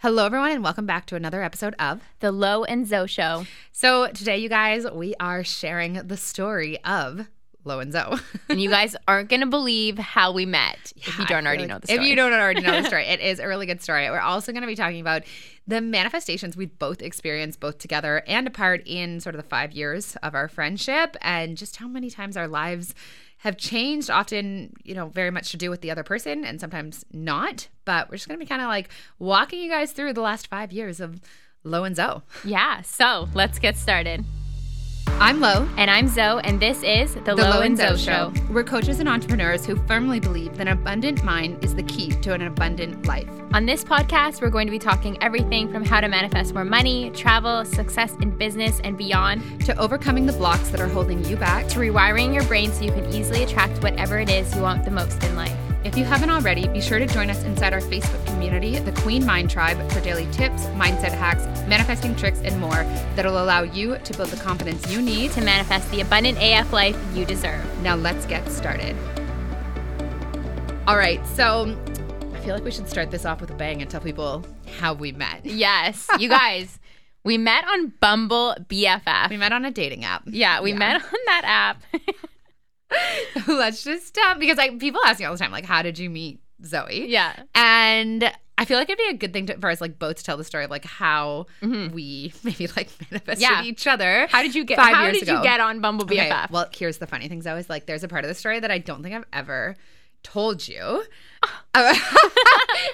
Hello, everyone, and welcome back to another episode of The Lo and Zo Show. So, today, you guys, we are sharing the story of Lo and Zoe. And you guys aren't going to believe how we met if you don't already like- know the story. If you don't already know the story, it is a really good story. We're also going to be talking about the manifestations we've both experienced, both together and apart, in sort of the five years of our friendship, and just how many times our lives have changed. Often, you know, very much to do with the other person, and sometimes not. But we're just going to be kind of like walking you guys through the last five years of Lo and Zoe. Yeah, so let's get started. I'm Lo. And I'm Zoe, and this is The, The Lo and Zoe Show. We're coaches and entrepreneurs who firmly believe that an abundant mind is the key to an abundant life. On this podcast, we're going to be talking everything from how to manifest more money, travel, success in business, and beyond, To overcoming the blocks that are holding you back. to rewiring your brain so you can easily attract whatever it is you want the most in life. If you haven't already, be sure to join us inside our Facebook community, the Queen Mind Tribe, for daily tips, mindset hacks, manifesting tricks, and more that'll allow you to build the confidence you need. To manifest the abundant AF life you deserve. Now, let's get started. All right, so I feel like we should start this off with a bang and tell people how we met. Yes, you guys, we met on Bumble BFF. We met on a dating app. Yeah, we Yeah. met on that app. Let's just uh, because like people ask me all the time, like, how did you meet Zoe? yeah. And I feel like it'd be a good thing to, for us, like, both to tell the story of like how Mhm. we maybe like manifested Yeah. each other. How did you get? Five how years did ago. you get on Bumble BFF? Okay, well, here's the funny things. I was like, there's a part of the story that I don't think I've ever told you.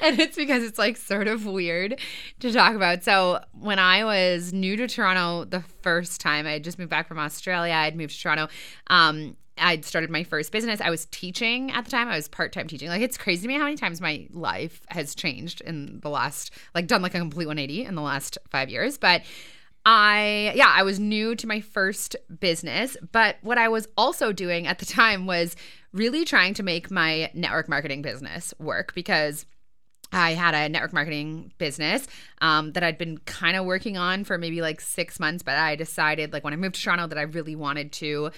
And it's because it's like sort of weird to talk about. So, when I was new to Toronto the first time, I had just moved back from Australia, I'd moved to Toronto. Um, I'd started my first business. I was teaching at the time. I was part time teaching. Like, it's crazy to me how many times my life has changed in the last, like, done like a complete 180 in the last five years. But I, yeah, I was new to my first business, but what I was also doing at the time was really trying to make my network marketing business work because I had a network marketing business um, that I'd been kind of working on for maybe like six months, but I decided, like, when I moved to Toronto, that I really wanted to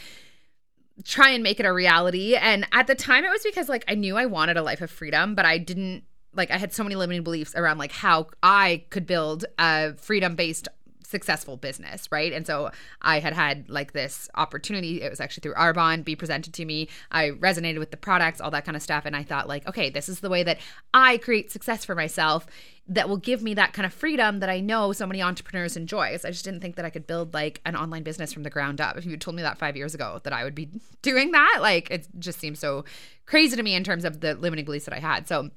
try and make it a reality. And at the time, it was because, like, I knew I wanted a life of freedom, but I didn't, like, I had so many limiting beliefs around, like, how I could build a freedom based successful business, right? And so I had had like this opportunity. It was actually through Arbonne be presented to me. I resonated with the products, all that kind of stuff, and I thought like, okay, this is the way that I create success for myself that will give me that kind of freedom that I know so many entrepreneurs enjoy. So I just didn't think that I could build like an online business from the ground up. If you told me that 5 years ago that I would be doing that, like it just seems so crazy to me in terms of the limiting beliefs that I had. So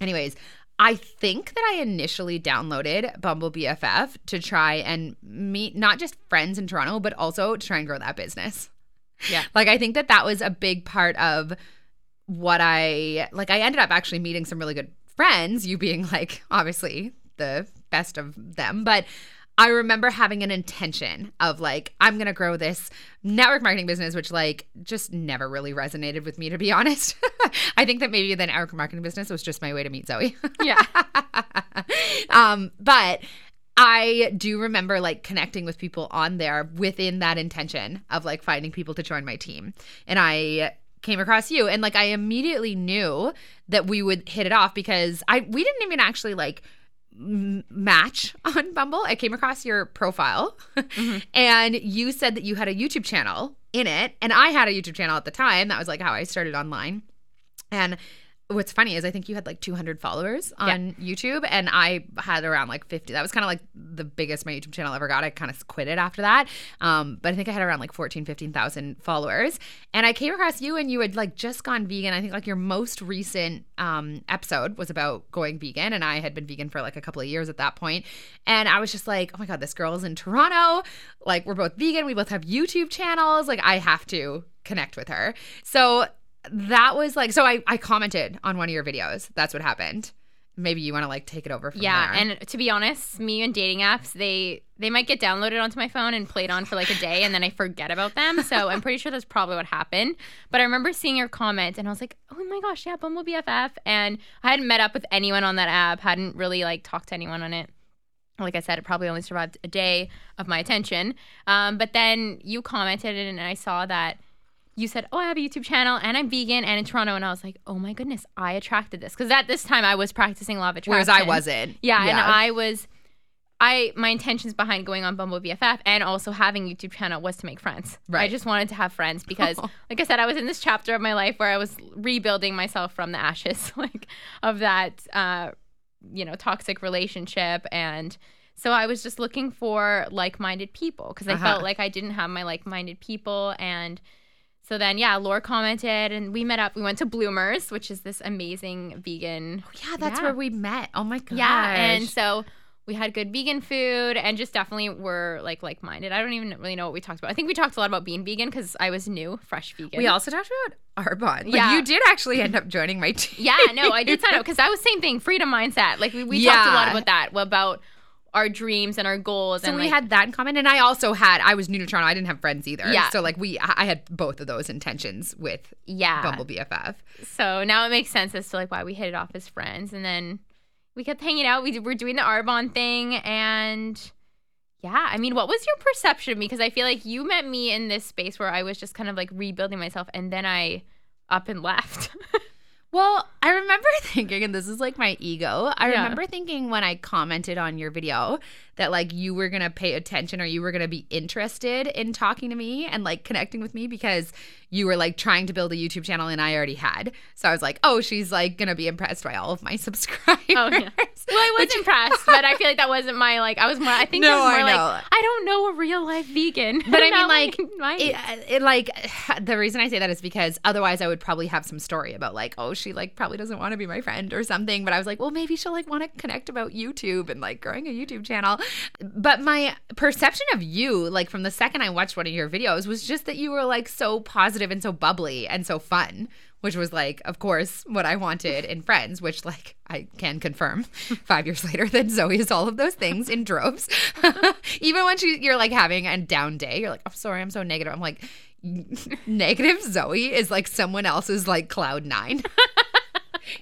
anyways, I think that I initially downloaded Bumble BFF to try and meet not just friends in Toronto, but also to try and grow that business. Yeah. Like, I think that that was a big part of what I like. I ended up actually meeting some really good friends, you being like, obviously, the best of them. But I remember having an intention of like, I'm going to grow this network marketing business, which like just never really resonated with me, to be honest. I think that maybe the network marketing business was just my way to meet Zoe. Yeah. um, but I do remember like connecting with people on there within that intention of like finding people to join my team. And I came across you and like I immediately knew that we would hit it off because I we didn't even actually like match on Bumble. I came across your profile mm-hmm. and you said that you had a YouTube channel in it and I had a YouTube channel at the time. That was like how I started online. And what's funny is I think you had like 200 followers on YouTube and I had around like 50. That was kind of like the biggest my YouTube channel ever got. I kind of quit it after that. Um, but I think I had around like 14, 15,000 followers. And I came across you and you had like just gone vegan. I think like your most recent um, episode was about going vegan and I had been vegan for like a couple of years at that point. And I was just like, oh my God, this girl is in Toronto. Like we're both vegan. We both have YouTube channels. Like I have to connect with her. So that was like so I, I commented on one of your videos that's what happened maybe you want to like take it over from Yeah, there. and to be honest, me and dating apps, they they might get downloaded onto my phone and played on for like a day and then I forget about them. So I'm pretty sure that's probably what happened. But I remember seeing your comment and I was like, "Oh my gosh, yeah, Bumble BFF." And I hadn't met up with anyone on that app, hadn't really like talked to anyone on it. Like I said, it probably only survived a day of my attention. Um, but then you commented and I saw that you said, "Oh, I have a YouTube channel and I'm vegan and in Toronto," and I was like, "Oh my goodness, I attracted this." Because at this time, I was practicing law of attraction, Whereas I wasn't. Yeah, and I was. I my intentions behind going on Bumble BFF and also having YouTube channel was to make friends. Right. I just wanted to have friends because, like I said, I was in this chapter of my life where I was rebuilding myself from the ashes, like of that, uh, you know, toxic relationship, and so I was just looking for like-minded people because I Uh-huh. felt like I didn't have my like-minded people and. So then, yeah, Laura commented, and we met up. We went to Bloomers, which is this amazing vegan oh, yeah, that's Yeah. where we met. Oh my god. yeah, and so we had good vegan food and just definitely were like like minded. I don't even really know what we talked about. I think we talked a lot about being vegan because I was new, fresh vegan. we also talked about Arbonne. Like, Yeah. you did actually end up joining my team. yeah, no, I did sign up because that was same thing, freedom mindset. Like we, we talked a lot about that, about our dreams and our goals. So and we like, had that in common, and I also had. I was new to Toronto. I didn't have friends either. Yeah. So like we, I had both of those intentions with yeah. Bumble BFF. So now it makes sense as to like why we hit it off as friends, and then we kept hanging out. We did, were doing the Arbonne thing, and yeah, I mean, what was your perception of me? Because I feel like you met me in this space where I was just kind of like rebuilding myself, and then I up and left. Well, I remember thinking, and this is like my ego. I Yeah. remember thinking when I commented on your video that like you were gonna pay attention or you were gonna be interested in talking to me and like connecting with me because you were like trying to build a YouTube channel and I already had. So I was like, oh, she's like gonna be impressed by all of my subscribers. Oh, yeah. Well, I was impressed, but I feel like that wasn't my like. I was more. I think No, was more I like. I don't know a real life vegan. But I mean, like, my- it, it like the reason I say that is because otherwise I would probably have some story about like, oh, she like probably doesn't want to be my friend or something. But I was like, well, maybe she'll like want to connect about YouTube and like growing a YouTube channel. But my perception of you, like from the second I watched one of your videos, was just that you were like so positive and so bubbly and so fun. Which was like, of course, what I wanted in friends, which like I can confirm five years later that Zoe is all of those things in droves. Even when she, you're like having a down day, you're like, I'm sorry, I'm so negative. I'm like, negative Zoe is like someone else's like cloud nine.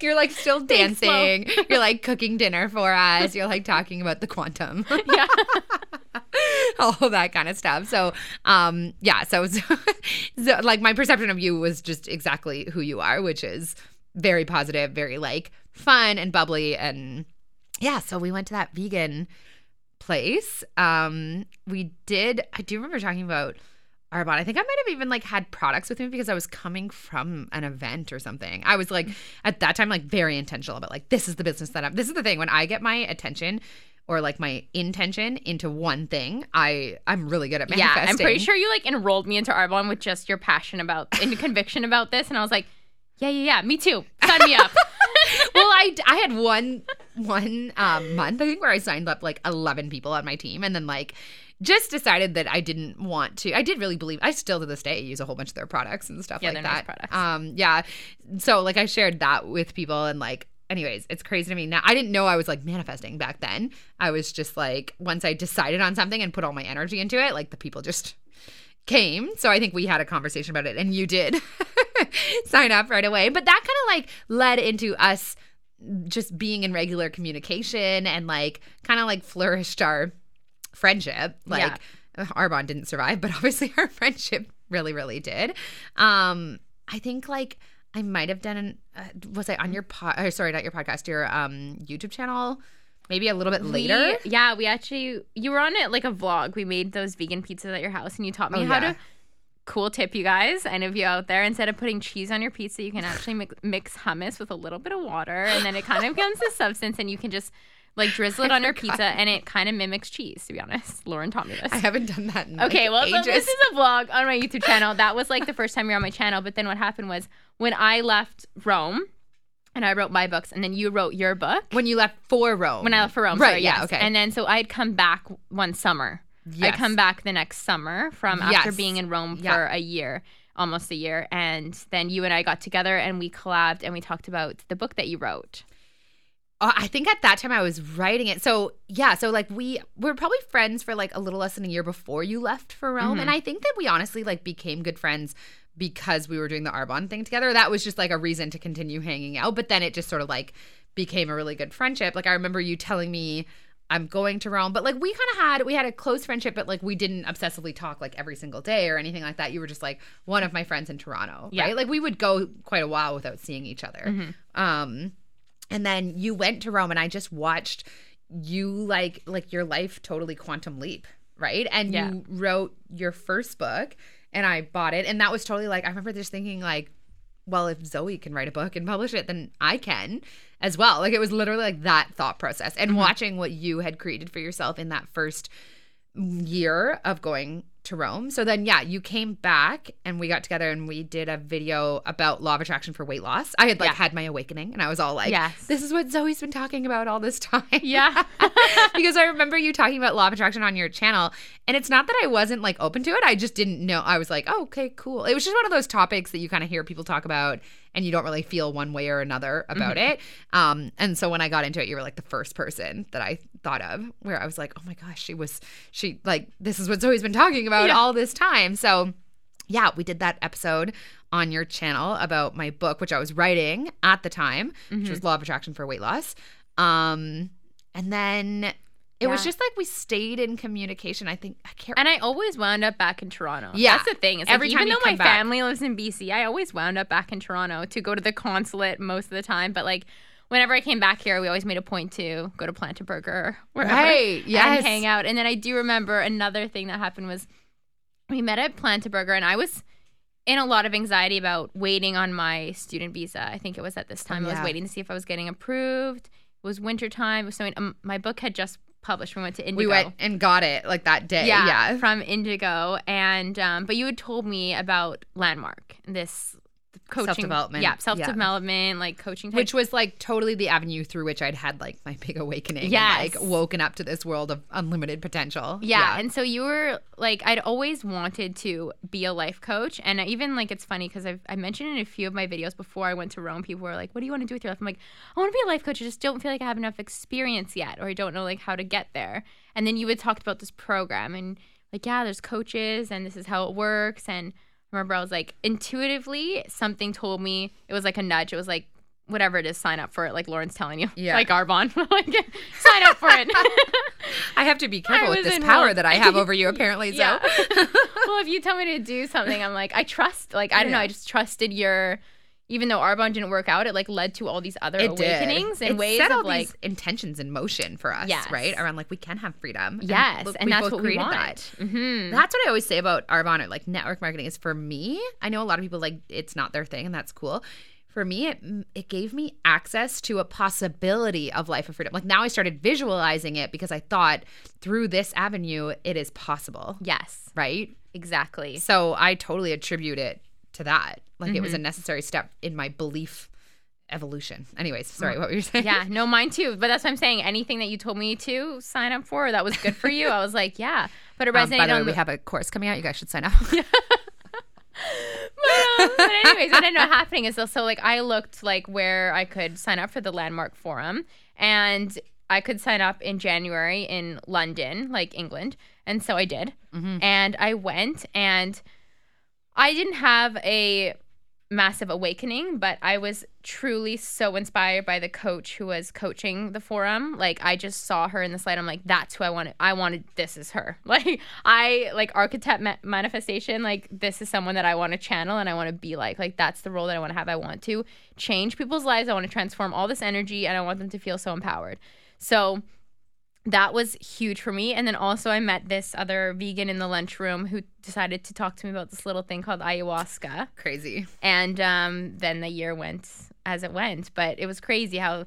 You're like still Thanks, dancing. You're like cooking dinner for us. You're like talking about the quantum. yeah. all that kind of stuff. So, um, yeah. So, so, so, like, my perception of you was just exactly who you are, which is very positive, very like fun and bubbly, and yeah. So we went to that vegan place. Um, we did. I do remember talking about. Arbonne. I think I might have even like had products with me because I was coming from an event or something. I was like at that time like very intentional about like this is the business that I'm this is the thing when I get my attention or like my intention into one thing, I I'm really good at manifesting. Yeah. I'm pretty sure you like enrolled me into Arbonne with just your passion about and conviction about this, and I was like, yeah, yeah, yeah, me too. Sign me up. well, I I had one one um, month I think where I signed up like 11 people on my team and then like just decided that I didn't want to. I did really believe. I still to this day use a whole bunch of their products and stuff Yeah, like they're nice that. products. Um, yeah. So like I shared that with people and like. Anyways, it's crazy to me now. I didn't know I was like manifesting back then. I was just like once I decided on something and put all my energy into it, like the people just came. So I think we had a conversation about it and you did sign up right away. But that kind of like led into us just being in regular communication and like kind of like flourished our friendship. Like Arbonne didn't survive, but obviously our friendship really, really did. Um, I think like I might have done an uh, was I on your pod? Or sorry, not your podcast, your um YouTube channel. Maybe a little bit later. We- yeah, we actually you were on it like a vlog. We made those vegan pizzas at your house, and you taught me Oh, how yeah. to. Cool tip, you guys. Any of you out there, instead of putting cheese on your pizza, you can actually mix, mix hummus with a little bit of water, and then it kind of becomes a substance, and you can just like drizzle it oh on your pizza, and it kind of mimics cheese. To be honest, Lauren taught me this. I haven't done that. In Okay, like, well, so this is a vlog on my YouTube channel. That was like the first time you're on my channel. But then what happened was when I left Rome and I wrote my books, and then you wrote your book. when you left for Rome. When I left for Rome, right? sorry, yeah. yes. Okay. And then so I'd come back one summer. Yes. I'd come back the next summer from after Yes. being in Rome Yeah. for a year, almost a year. And then you and I got together and we collabed and we talked about the book that you wrote. Uh, I think at that time I was writing it. So yeah, so like we we were probably friends for like a little less than a year before you left for Rome, Mhm. and I think that we honestly like became good friends because we were doing the Arbonne thing together. That was just like a reason to continue hanging out. But then it just sort of like became a really good friendship. Like I remember you telling me I'm going to Rome. But like we kind of had we had a close friendship, but like we didn't obsessively talk like every single day or anything like that. You were just like one of my friends in Toronto, Yeah. right? Like we would go quite a while without seeing each other. Mm-hmm. Um, and then you went to Rome, and I just watched you like like your life totally quantum leap, right? And Yeah. you wrote your first book, and I bought it, and that was totally like I remember just thinking like well, if Zoe can write a book and publish it, then I can as well. Like it was literally like that thought process and mm-hmm. watching what you had created for yourself in that first year of going to Rome. So then, yeah, you came back and we got together and we did a video about law of attraction for weight loss. I had like Yeah. had my awakening and I was all like, Yes. this is what Zoe's been talking about all this time. Yeah. because I remember you talking about law of attraction on your channel. And it's not that I wasn't like open to it. I just didn't know. I was like, oh, okay, cool. It was just one of those topics that you kind of hear people talk about and you don't really feel one way or another about Mm-hmm. it. Um, and so when I got into it, you were like the first person that I thought of where I was like, oh my gosh, she was, she like, this is what Zoe's been talking about Yeah. all this time. So yeah, we did that episode on your channel about my book, which I was writing at the time, which Mm-hmm. was Law of Attraction for Weight Loss. Um, and then it was just like we stayed in communication. I think I can't. And I always wound up back in Toronto. Yeah. That's the thing. It's Every like, time even though my back. family lives in BC, I always wound up back in Toronto to go to the consulate most of the time. But like whenever I came back here, we always made a point to go to Planta Burger wherever Right, yes. and hang out. And then I do remember another thing that happened was we met at Planta Burger and I was in a lot of anxiety about waiting on my student visa. I think it was at this time. I was waiting to see if I was getting approved. It was wintertime. It was snowing. Um, my book had just published. We went to Indigo we went and got it like that day. yeah, Yeah. from Indigo, and um, but you had told me about Landmark, this coaching, Self-development. yeah, self development, like coaching, type. Which was like totally the avenue through which I'd had like my big awakening. Yes. And, like woken up to this world of unlimited potential. yeah. and so you were like, I'd always wanted to be a life coach, and I even like it's funny because I've I mentioned in a few of my videos before I went to Rome, people were like, "What do you want to do with your life?" I'm like, "I want to be a life coach. I just don't feel like I have enough experience yet, or I don't know like how to get there." And then you had talked about this program, and like, yeah, there's coaches, and this is how it works, and remember I was like, intuitively, something told me it was like a nudge. It was like, whatever it is, sign up for it. Like Lauren's telling you, Yeah. like Arbonne, like sign up for it. I have to be careful I with this power that I have over you, apparently. So Yeah. well, if you tell me to do something, I'm like, I trust. Like, I don't know. I just trusted your. Even though Arbonne didn't work out, it like led to all these other it did. awakenings and it ways set of all like, these intentions in motion for us, Yes. right? Around like we can have freedom. And yes, look, and that's what we created want. that. hmm That's what I always say about Arbonne or like network marketing is for me. I know a lot of people like it's not their thing, and that's cool. For me, it it gave me access to a possibility of life of freedom. Like now, I started visualizing it because I thought through this avenue it is possible, Yes, right? exactly. So I totally attribute it to that. Like it was a Mm-hmm. necessary step in my belief evolution. Anyways, sorry, what were you saying? Yeah, no, mine too. But that's what I'm saying. Anything that you told me to sign up for that was good for you, I was like, yeah. But it Um, resonated by the way, on we have a course coming out. You guys should sign up. but, um, but anyways, what ended up happening is also like I looked like where I could sign up for the landmark forum, and I could sign up in January in London, like England, and so I did, and I went, and I didn't have a massive awakening, but I was truly so inspired by the coach who was coaching the forum. Like I just saw her in the slide. I'm like, that's who I wanted. I wanted. This is her. Like I like architect ma- manifestation. Like this is someone that I want to channel and I want to be like. Like that's the role that I want to have. I want to change people's lives. I want to transform all this energy and I want them to feel so empowered. So that was huge for me. And then also, I met this other vegan in the lunchroom who decided to talk to me about this little thing called ayahuasca. Crazy. And um, then the year went as it went. But it was crazy how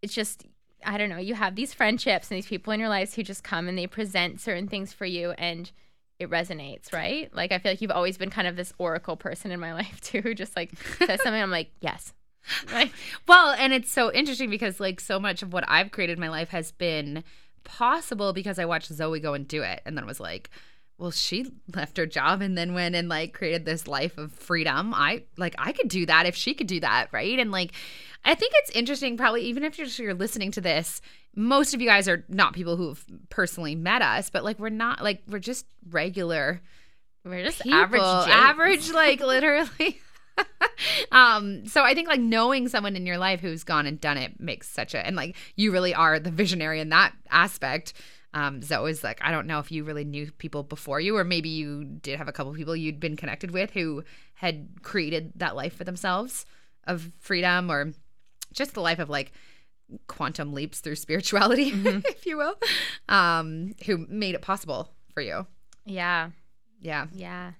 it's just, I don't know, you have these friendships and these people in your lives who just come and they present certain things for you and it resonates, right? Like, I feel like you've always been kind of this oracle person in my life too, who just like says something. I'm like, yes. Like, Well, and it's so interesting because like so much of what I've created in my life has been possible because I watched Zoe go and do it and then was like, well, she left her job and then went and like created this life of freedom. I like I could do that if she could do that, right? And like I think it's interesting probably even if you're, you're listening to this, most of you guys are not people who've personally met us, but like we're not like we're just regular we're just people, average. Janes. average like literally um, so I think like knowing someone in your life who's gone and done it makes such a and like you really are the visionary in that aspect. Um, Zoe is like I don't know if you really knew people before you, or maybe you did have a couple people you'd been connected with who had created that life for themselves of freedom or just the life of like quantum leaps through spirituality, if you will, um, who made it possible for you. Yeah. Yeah. Yeah.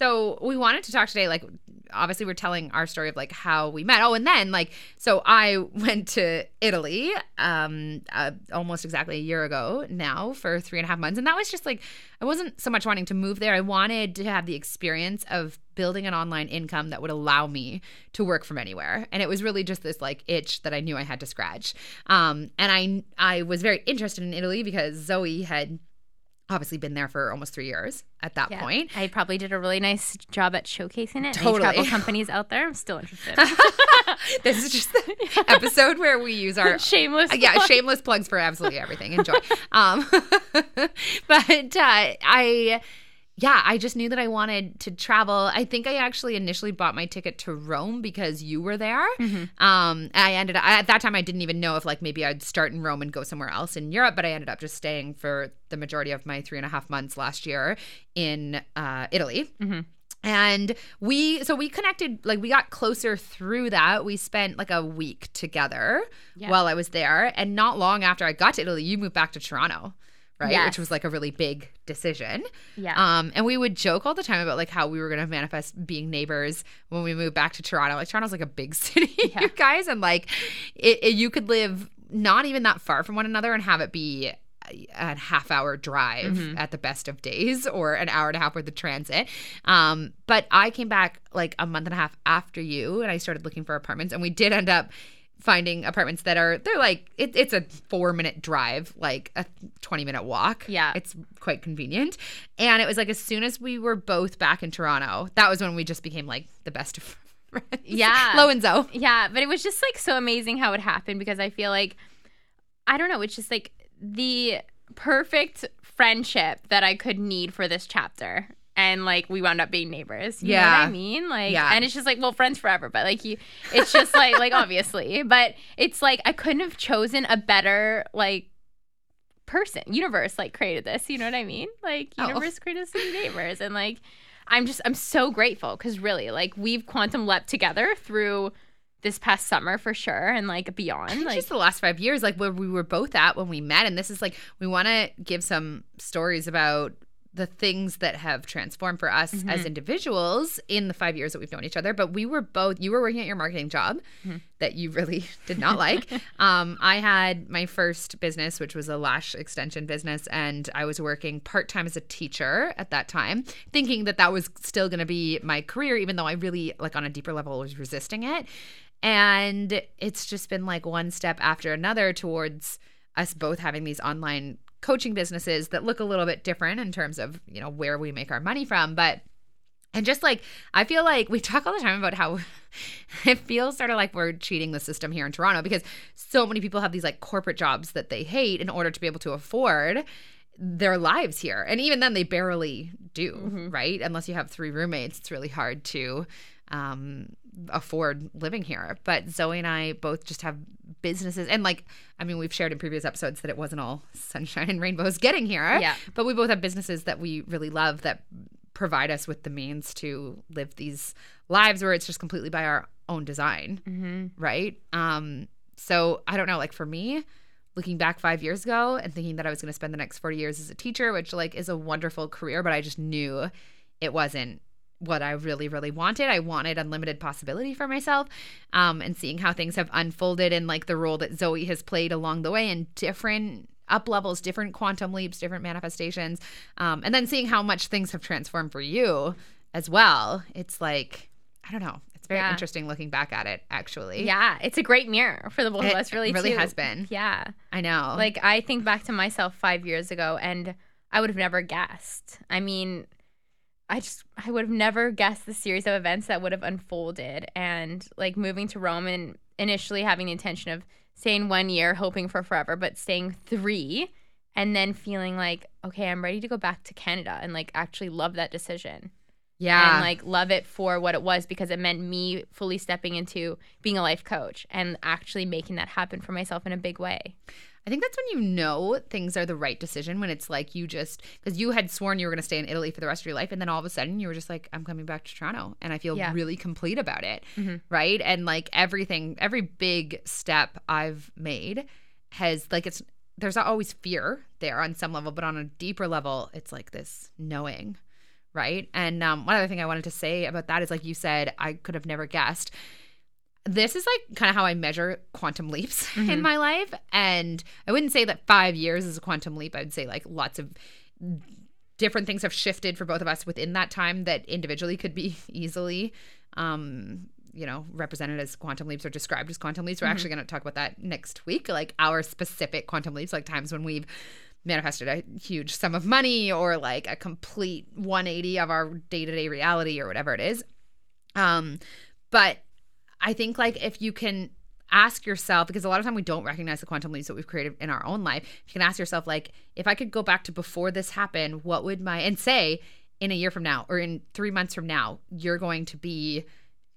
So we wanted to talk today, like obviously we're telling our story of like how we met. Oh, and then like so I went to Italy um uh, almost exactly a year ago now for three and a half months, and that was just like I wasn't so much wanting to move there. I wanted to have the experience of building an online income that would allow me to work from anywhere, and it was really just this like itch that I knew I had to scratch. Um, and I I was very interested in Italy because Zoe had obviously been there for almost three years at that Yeah. point. I probably did a really nice job at showcasing it. Totally. Any travel companies out there, I'm still interested. this is just the episode where we use our Shameless. yeah shameless plugs for absolutely everything. Enjoy. Um, but uh, I. Yeah, I just knew that I wanted to travel. I think I actually initially bought my ticket to Rome because you were there. Um, I ended up at that time I didn't even know if like maybe I'd start in Rome and go somewhere else in Europe, but I ended up just staying for the majority of my three and a half months last year in uh, Italy. And we, so we connected, like we got closer through that. We spent like a week together Yeah. while I was there. And not long after I got to Italy, you moved back to Toronto, right? Yes. Which was like a really big decision. Yeah. Um, and we would joke all the time about like how we were going to manifest being neighbors when we moved back to Toronto. Like Toronto's like a big city, Yeah. you guys. And like it, it- you could live not even that far from one another and have it be a- a half hour drive Mm-hmm. at the best of days or an hour and a half with the transit. Um, but I came back like a month and a half after you and I started looking for apartments and we did end up finding apartments that are they're like it, it's a four minute drive like a 20 minute walk Yeah. it's quite convenient and it was like as soon as we were both back in toronto that was when we just became like the best of friends Yeah. lo and zoe Yeah, but it was just like so amazing how it happened because I feel like I don't know, it's just like the perfect friendship that I could need for this chapter. And like we wound up being neighbors. You know what Yeah. I mean? Like Yeah. and it's just like, well, friends forever, but like you it's just like like obviously. But it's like I couldn't have chosen a better like person. Universe like created this. You know what I mean? Like Oh. universe created us to be neighbors. And like I'm just I'm so grateful because really like we've quantum leapt together through this past summer for sure and like beyond. Like just the last five years, like where we were both at when we met. And this is like, we want to give some stories about the things that have transformed for us Mm-hmm. as individuals in the five years that we've known each other. But we were both, you were working at your marketing job Mm-hmm. that you really did not like. um, I had my first business, which was a lash extension business. And I was working part time as a teacher at that time, thinking that that was still going to be my career, even though I really, like, on a deeper level, was resisting it. And it's just been like one step after another towards us both having these online coaching businesses that look a little bit different in terms of, you know, where we make our money from. But and just like I feel like we talk all the time about how it feels sort of like we're cheating the system here in Toronto because so many people have these like corporate jobs that they hate in order to be able to afford their lives here. And even then they barely do, mm-hmm. right? Unless you have three roommates, it's really hard to um afford living here. But Zoe and I both just have businesses and like I mean we've shared in previous episodes that it wasn't all sunshine and rainbows getting here. Yeah. But we both have businesses that we really love that provide us with the means to live these lives where it's just completely by our own design, mm-hmm. right? Um, so I don't know, like for me, looking back five years ago and thinking that I was going to spend the next 40 years as a teacher, which like is a wonderful career, but I just knew it wasn't what I really, really wanted. I wanted unlimited possibility for myself. Um, and seeing how things have unfolded and like the role that Zoe has played along the way in different up levels, different quantum leaps, different manifestations. Um, and then seeing how much things have transformed for you as well. It's like, I don't know. It's very Yeah. interesting looking back at it, actually. Yeah, it's a great mirror for the both of us, really. really too. has been. Yeah, I know. like I think back to myself five years ago, and I would have never guessed. I mean, I just I would have never guessed the series of events that would have unfolded, and like moving to Rome and initially having the intention of staying one year, hoping for forever, but staying three, and then feeling like okay, I'm ready to go back to Canada and like actually love that decision. Yeah. and like love it for what it was because it meant me fully stepping into being a life coach and actually making that happen for myself in a big way. I think that's when you know things are the right decision when it's like you just because you had sworn you were going to stay in Italy for the rest of your life and then all of a sudden you were just like I'm coming back to Toronto and I feel Yeah. really complete about it. Mhm. Right? And like everything every big step I've made has like it's there's always fear there on some level but on a deeper level it's like this knowing right? And um, one other thing I wanted to say about that is, like you said, I could have never guessed. This is like kind of how I measure quantum leaps in Mhm. my life, and I wouldn't say that five years is a quantum leap. I'd say like lots of different things have shifted for both of us within that time that individually could be easily um you know represented as quantum leaps or described as quantum leaps we're Mhm. actually going to talk about that next week like our specific quantum leaps like times when we've manifested a huge sum of money or like a complete 180 of our day-to-day reality or whatever it is um but i think like if you can ask yourself because a lot of time we don't recognize the quantum leaps that we've created in our own life you can ask yourself like if i could go back to before this happened what would my and say in a year from now or in three months from now you're going to be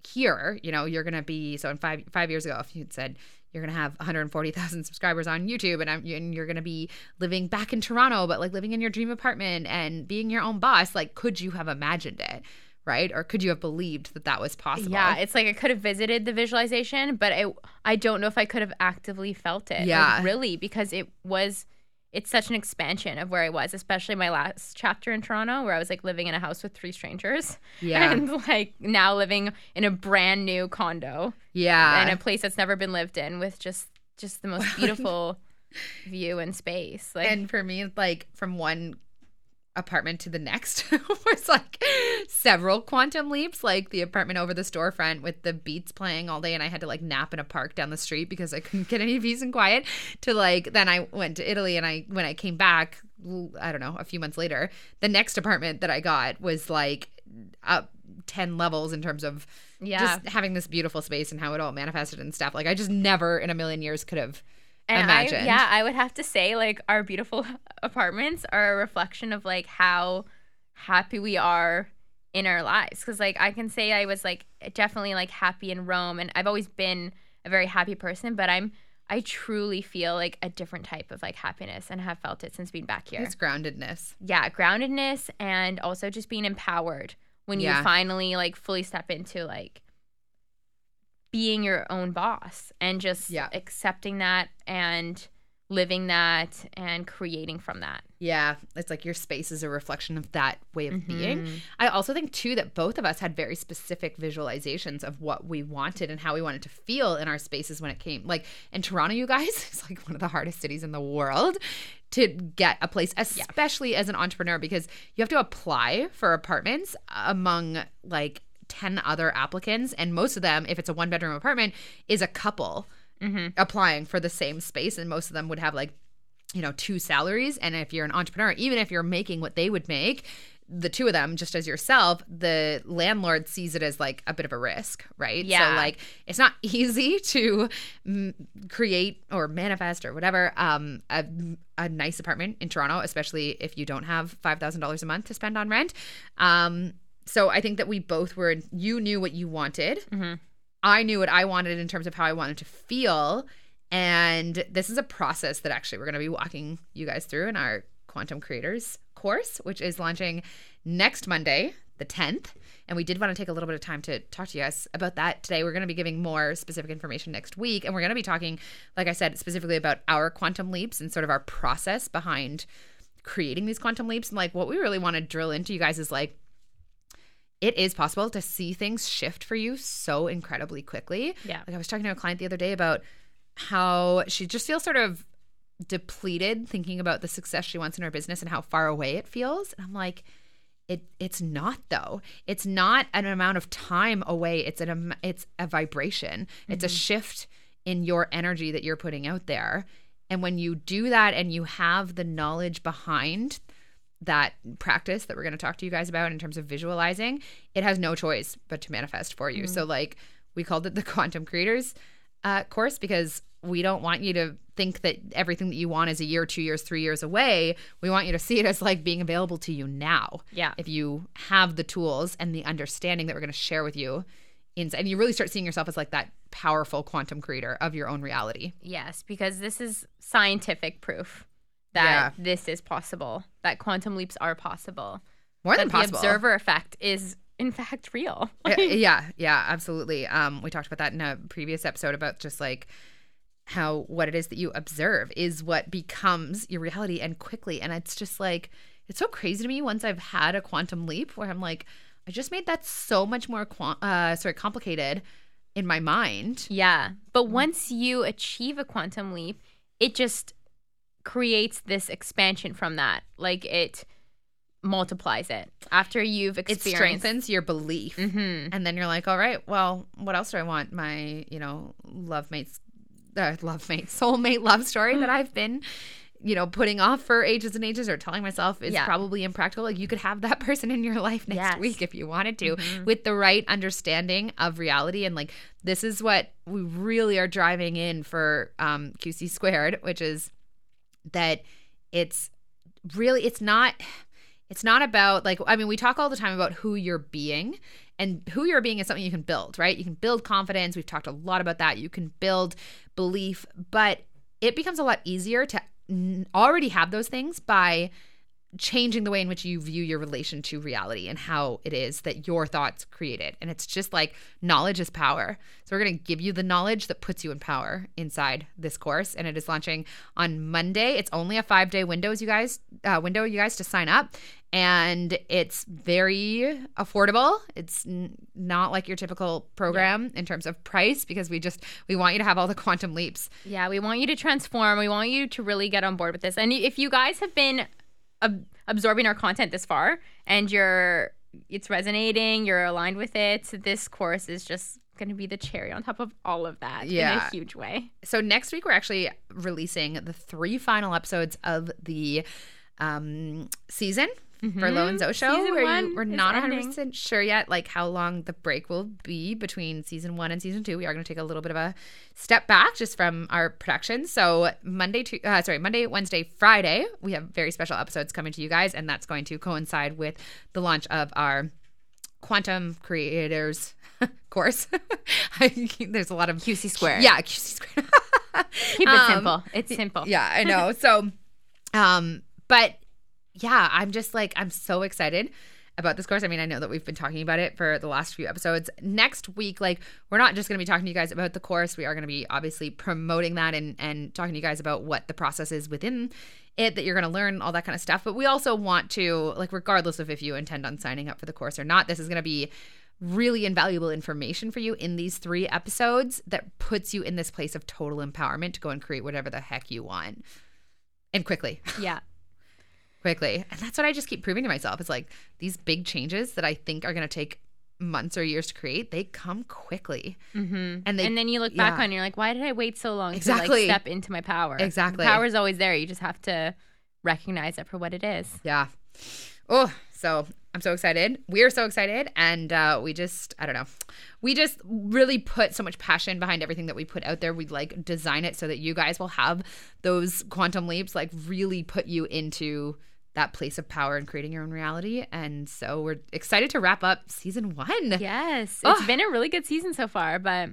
here you know you're going to be so in five five years ago if you'd said you're going to have 140,000 subscribers on YouTube and, I'm, and you're going to be living back in Toronto, but like living in your dream apartment and being your own boss. Like, could you have imagined it? Right. Or could you have believed that that was possible? Yeah, it's like I could have visited the visualization, but I I don't know if I could have actively felt it. like, Yeah. really, because it was it's such an expansion of where I was, especially my last chapter in Toronto, where I was like living in a house with three strangers, Yeah. and like now living in a brand new condo yeah. in a place that's never been lived in with just just the most beautiful view and space. Like and for me, like from one apartment to the next was like several quantum leaps like the apartment over the storefront with the beats playing all day and i had to like nap in a park down the street because i couldn't get any peace and quiet to like then i went to italy and i when i came back i don't know a few months later the next apartment that i got was like up 10 levels in terms of yeah. just having this beautiful space and how it all manifested and stuff like i just never in a million years could have And imagined. I, yeah, I would have to say, like, our beautiful apartments are a reflection of like how happy we are in our lives. Because like I can say I was like definitely like happy in Rome, and I've always been a very happy person. But I'm I truly feel like a different type of like happiness, and have felt it since being back here. It's groundedness yeah, groundedness, and also just being empowered when you finally like fully step into like being your own boss and just Yeah. accepting that and living that and creating from that. Yeah, it's like your space is a reflection of that way of being. Mhm. I also think too that both of us had very specific visualizations of what we wanted and how we wanted to feel in our spaces when it came. Like in Toronto, you guys, it's like one of the hardest cities in the world to get a place, especially as an entrepreneur, because you have to apply for apartments among like 10 other applicants. And most of them, if it's a one bedroom apartment, is a couple Mhm. applying for the same space. And most of them would have like you know, two salaries. And if you're an entrepreneur, even if you're making what they would make, the two of them, just as yourself, the landlord sees it as like a bit of a risk, right? Yeah. So, like, it's not easy to mm, create or manifest or whatever um, a, a nice apartment in Toronto, especially if you don't have $5,000 a month to spend on rent. Um, so, I think that we both were, you knew what you wanted. Mhm. I knew what I wanted in terms of how I wanted to feel. And this is a process that actually we're going to be walking you guys through in our Quantum Creators course, which is launching next Monday, the 10th. And we did want to take a little bit of time to talk to you guys about that today. We're going to be giving more specific information next week. And we're going to be talking, like I said, specifically about our quantum leaps and sort of our process behind creating these quantum leaps. And like what we really want to drill into you guys is like, it is possible to see things shift for you so incredibly quickly. Yeah. Like I was talking to a client the other day about how she just feels sort of depleted thinking about the success she wants in her business and how far away it feels. And I'm like, it it's not though. It's not an amount of time away. It's an am- it's a vibration. It's a mm-hmm. shift in your energy that you're putting out there. And when you do that and you have the knowledge behind that practice that we're going to talk to you guys about in terms of visualizing, it has no choice but to manifest for you. So, like, we called it the Quantum Creators uh, course because we don't want you to think that everything that you want is a year, two years, three years away. We want you to see it as like being available to you now. Yeah. If you have the tools and the understanding that we're going to share with you, inside, and you really start seeing yourself as like that powerful quantum creator of your own reality. Yes, because this is scientific proof that this is possible, that quantum leaps are possible. More than possible. The observer effect is in fact real. Yeah, yeah, absolutely. Um, we talked about that in a previous episode about just like how what it is that you observe is what becomes your reality and quickly. And it's just like it's so crazy to me once I've had a quantum leap where I'm like, I just made that so much more uh, sorry complicated in my mind. Yeah. But once you achieve a quantum leap, it just creates this expansion from that. Like it multiplies it after you've experienced. It strengthens your belief. hmm And then you're like, all right, well, what else do I want? My, you know, love mates, uh, love mate, soulmate love story that I've been, you know, putting off for ages and ages or telling myself is Yeah. probably impractical. Like you could have that person in your life next Yes. week if you wanted to Mhm. with the right understanding of reality. And like, this is what we really are driving in for um, QC squared, which is that it's really, it's not it's not about like i mean we talk all the time about who you're being and who you're being is something you can build right? You can build confidence. We've talked a lot about that. You can build belief but it becomes a lot easier to already have those things by changing the way in which you view your relation to reality and how it is that your thoughts create it. And it's just like knowledge is power. So we're going to give you the knowledge that puts you in power inside this course. And it is launching on Monday. It's only a five day windows, you guys, uh, window, you guys to sign up. And it's very affordable. It's n- not like your typical program in terms of price because we just we want you to have all the quantum leaps. Yeah, we want you to transform. We want you to really get on board with this. And if you guys have been ab- absorbing our content this far and you're it's resonating, you're aligned with it, this course is just going to be the cherry on top of all of that in a huge way. so next week we're actually releasing the three final episodes of the um, season for Lo and Zoe show. Mm-hmm. Season where you, we're not 100 ending. percent sure yet, like how long the break will be between season one and season two. We are going to take a little bit of a step back just from our production. So Monday, to, uh, sorry, Monday, Wednesday, Friday, we have very special episodes coming to you guys, and that's going to coincide with the launch of our quantum creators course. I, there's a lot of QC squared. Yeah, QC squared. Keep it Um, simple. It's simple. Yeah, I know. So, um, but yeah, I'm just like I'm so excited about this course. I mean, I know that we've been talking about it for the last few episodes. Next week, like we're not just going to be talking to you guys about the course. We are going to be obviously promoting that and and talking to you guys about what the process is within it that you're going to learn all that kind of stuff. But we also want to like regardless of if you intend on signing up for the course or not, this is going to be really invaluable information for you in these three episodes that puts you in this place of total empowerment to go and create whatever the heck you want and quickly Yeah. quickly and that's what i just keep proving to myself it's like these big changes that i think are going to take months or years to create they come quickly Mm-hmm. And they- and then you look back yeah. on, it, you're like, why did I wait so long to Exactly. like step into my power? Exactly. The power's always there. You just have to recognize it for what it is. yeah oh so i'm so excited we're so excited and uh, we just i don't know we just really put so much passion behind everything that we put out there we like design it so that you guys will have those quantum leaps like really put you into that place of power and creating your own reality and so we're excited to wrap up season one Yes. Oh. It's been a really good season so far, but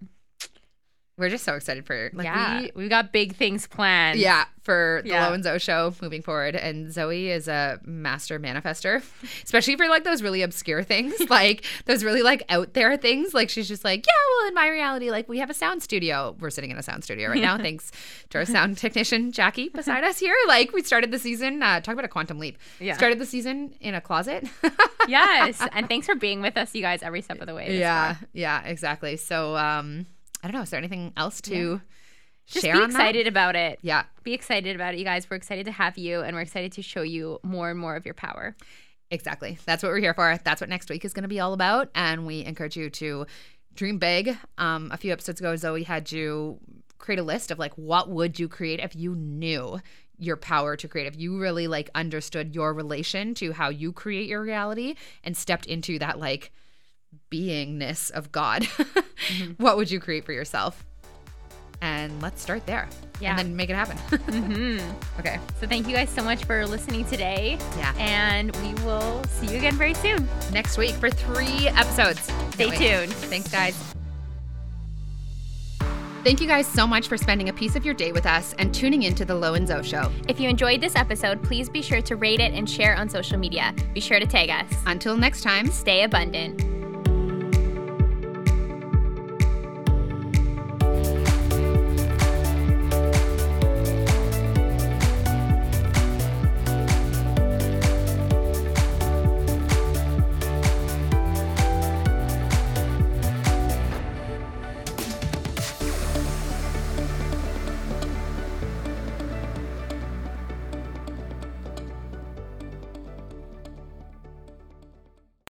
we're just so excited for like yeah, we we, got big things planned. Yeah, for the Yeah. Lo and Zoe show moving forward. And Zoe is a master manifester, especially for like those really obscure things, like those really like out there things. Like she's just like, yeah, well, in my reality, like we have a sound studio. We're sitting in a sound studio right now, thanks to our sound technician Jackie beside us here. Like we started the season, uh, talk about a quantum leap. Yeah. Started the season in a closet. yes. And thanks for being with us, you guys, every step of the way. yeah, far. yeah, exactly. So um, I don't know. Is there anything else to Just share be on that? excited about it. Yeah. Be excited about it, you guys. We're excited to have you and we're excited to show you more and more of your power. Exactly. That's what we're here for. That's what next week is going to be all about. And we encourage you to dream big. Um, a few episodes ago, Zoe had you create a list of like, what would you create if you knew your power to create? If you really like understood your relation to how you create your reality and stepped into that like beingness of God, what would you create for yourself? and let's start there. Yeah. And then make it happen. hmm okay. So thank you guys so much for listening today. Yeah. And we will see you again very soon. Next week for three episodes. Stay tuned. Thanks, guys. Thank you guys so much for spending a piece of your day with us and tuning into the Lo and Zo Show. If you enjoyed this episode, please be sure to rate it and share on social media. Be sure to tag us. Until next time. Stay abundant.